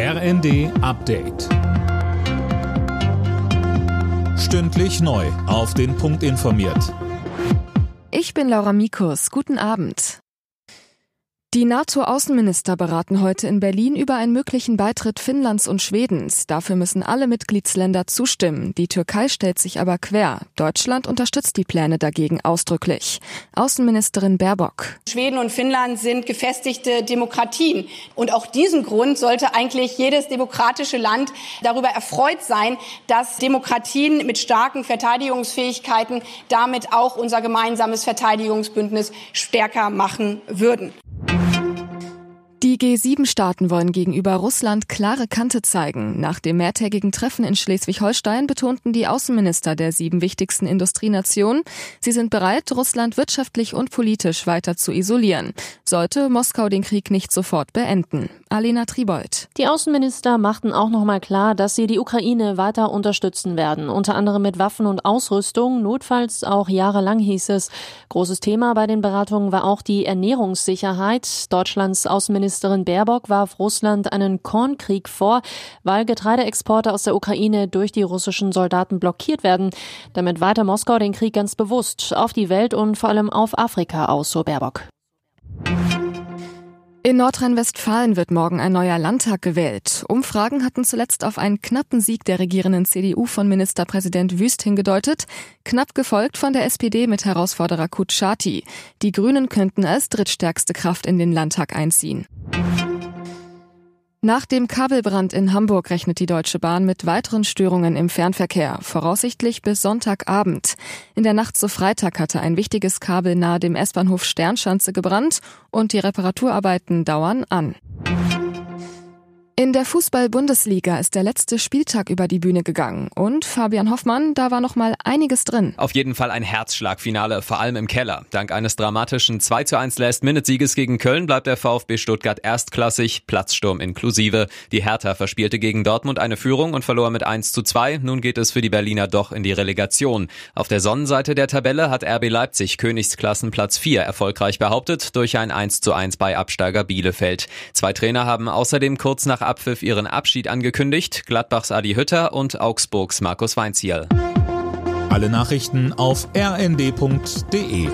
RND Update. Stündlich neu. Auf den Punkt informiert. Ich bin Laura Mikus. Guten Abend. Die NATO-Außenminister beraten heute in Berlin über einen möglichen Beitritt Finnlands und Schwedens. Dafür müssen alle Mitgliedsländer zustimmen. Die Türkei stellt sich aber quer. Deutschland unterstützt die Pläne dagegen ausdrücklich. Außenministerin Baerbock. Schweden und Finnland sind gefestigte Demokratien. Und auch diesen Grund sollte eigentlich jedes demokratische Land darüber erfreut sein, dass Demokratien mit starken Verteidigungsfähigkeiten damit auch unser gemeinsames Verteidigungsbündnis stärker machen würden. Die G7-Staaten wollen gegenüber Russland klare Kante zeigen. Nach dem mehrtägigen Treffen in Schleswig-Holstein betonten die Außenminister der sieben wichtigsten Industrienationen, sie sind bereit, Russland wirtschaftlich und politisch weiter zu isolieren. Sollte Moskau den Krieg nicht sofort beenden. Alena Tribold. Die Außenminister machten auch noch mal klar, dass sie die Ukraine weiter unterstützen werden, unter anderem mit Waffen und Ausrüstung, notfalls auch jahrelang hieß es. Großes Thema bei den Beratungen war auch die Ernährungssicherheit. Deutschlands Außenminister Außenministerin Baerbock warf Russland einen Kornkrieg vor, weil Getreideexporte aus der Ukraine durch die russischen Soldaten blockiert werden. Damit weiter Moskau den Krieg ganz bewusst auf die Welt und vor allem auf Afrika aus, so Baerbock. In Nordrhein-Westfalen wird morgen ein neuer Landtag gewählt. Umfragen hatten zuletzt auf einen knappen Sieg der regierenden CDU von Ministerpräsident Wüst hingedeutet, knapp gefolgt von der SPD mit Herausforderer Kutschati. Die Grünen könnten als drittstärkste Kraft in den Landtag einziehen. Nach dem Kabelbrand in Hamburg rechnet die Deutsche Bahn mit weiteren Störungen im Fernverkehr, voraussichtlich bis Sonntagabend. In der Nacht zu Freitag hatte ein wichtiges Kabel nahe dem S-Bahnhof Sternschanze gebrannt und die Reparaturarbeiten dauern an. In der Fußball-Bundesliga ist der letzte Spieltag über die Bühne gegangen. Und Fabian Hoffmann, da war noch mal einiges drin. Auf jeden Fall ein Herzschlagfinale, vor allem im Keller. Dank eines dramatischen 2 zu 1 Last-Minute-Sieges gegen Köln bleibt der VfB Stuttgart erstklassig, Platzsturm inklusive. Die Hertha verspielte gegen Dortmund eine Führung und verlor mit 1 zu 2. Nun geht es für die Berliner doch in die Relegation. Auf der Sonnenseite der Tabelle hat RB Leipzig Königsklassenplatz 4 erfolgreich behauptet durch ein 1 zu 1 bei Absteiger Bielefeld. Zwei Trainer haben außerdem kurz nach Abpfiff ihren Abschied angekündigt. Gladbachs Adi Hütter und Augsburgs Markus Weinzierl. Alle Nachrichten auf rnd.de